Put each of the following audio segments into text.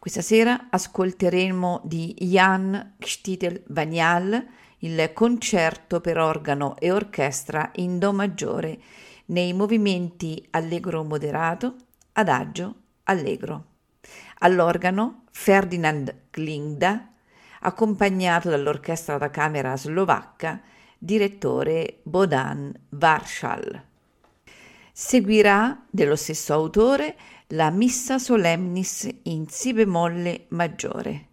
Questa sera ascolteremo di Jan Kstitel Vagnal il concerto per organo e orchestra in Do maggiore nei movimenti allegro moderato, adagio, allegro. All'organo Ferdinand Glingda, accompagnato dall'orchestra da camera slovacca, direttore Bodan Varshal. Seguirà, dello stesso autore, la Missa Solemnis in Si bemolle maggiore.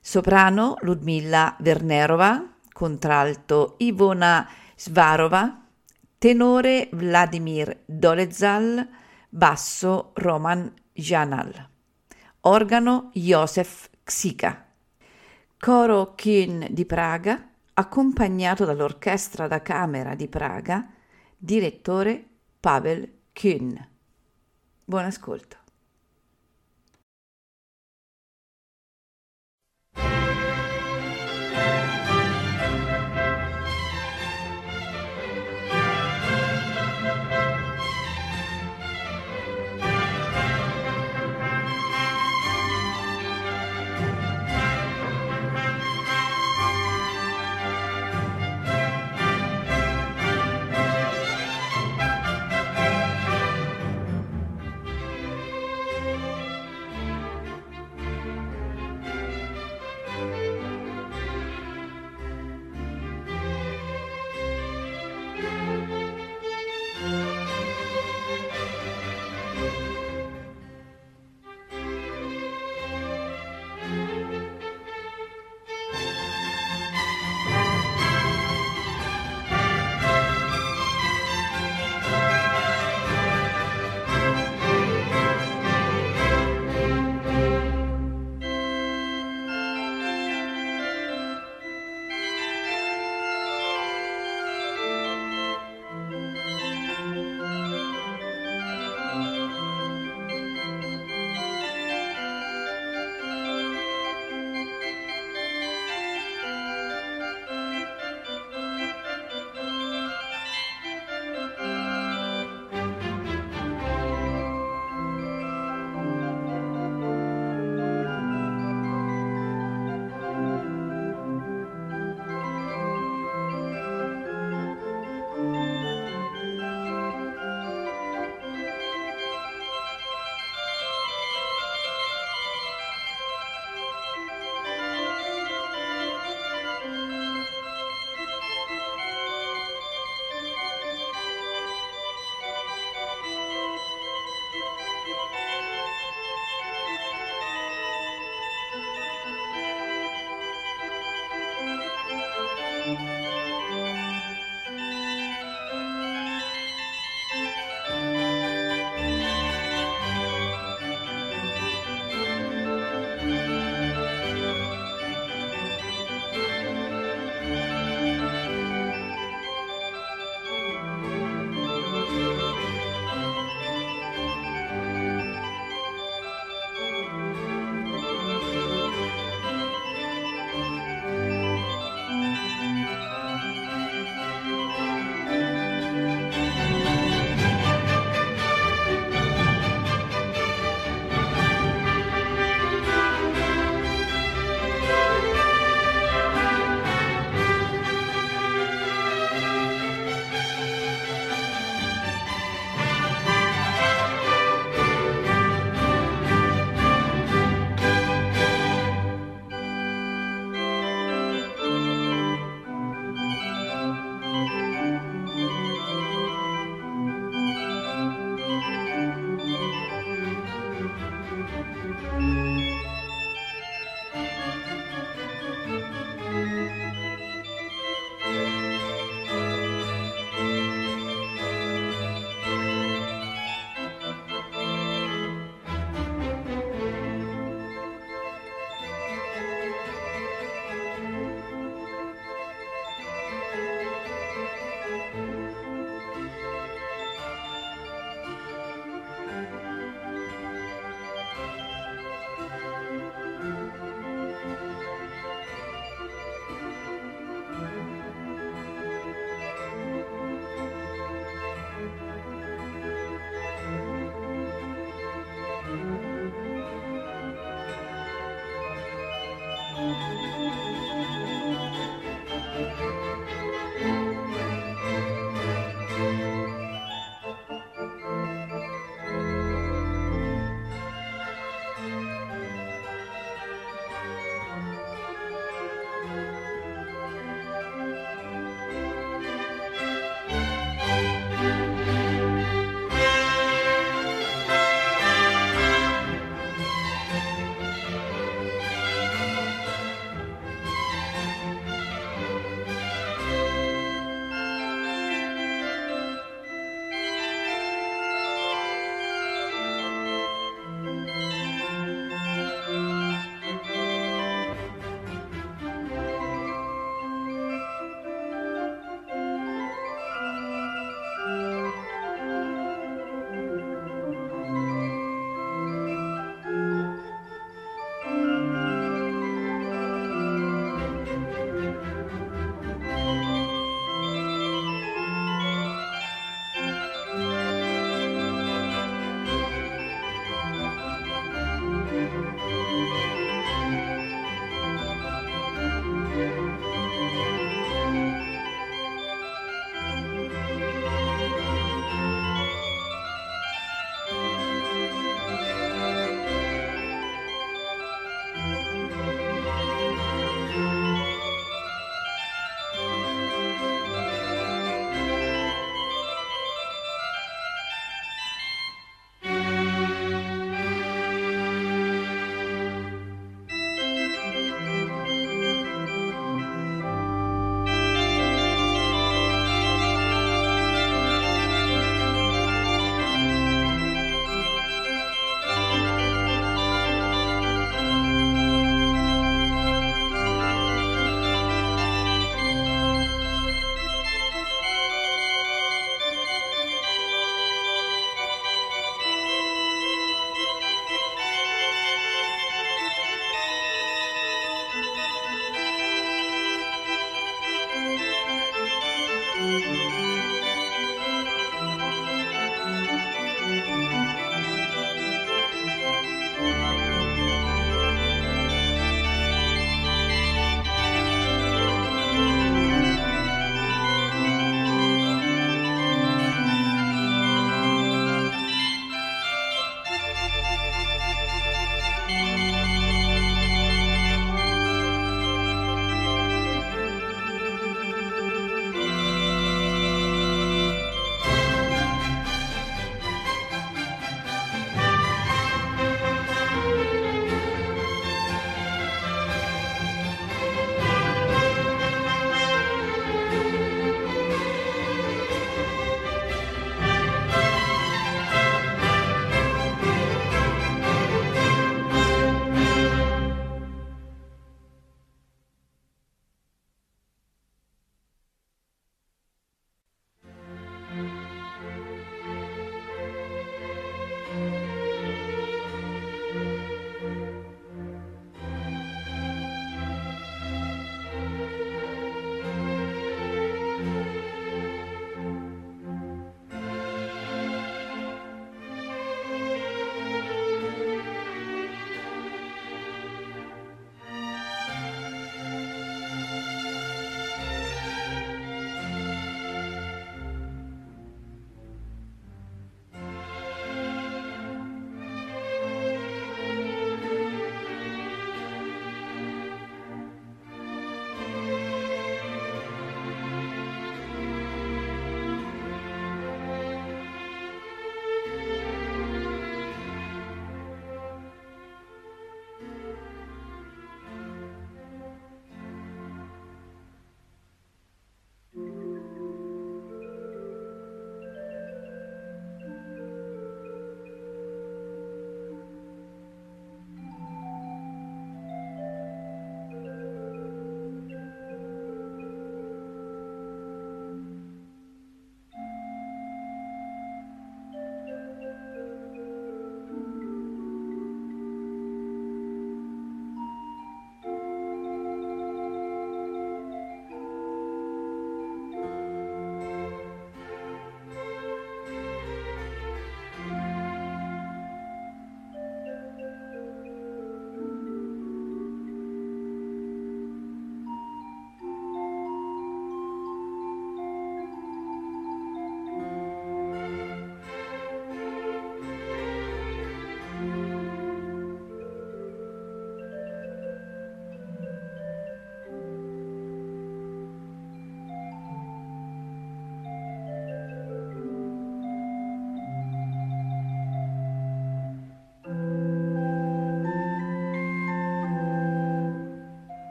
Soprano Ludmilla Vernerova, contralto Ivona Svarova, tenore Vladimir Dolezal, basso Roman Janal, organo Josef Ksika. Coro Kyn di Praga, accompagnato dall'Orchestra da Camera di Praga, direttore Pavel Kuhn. Buon ascolto.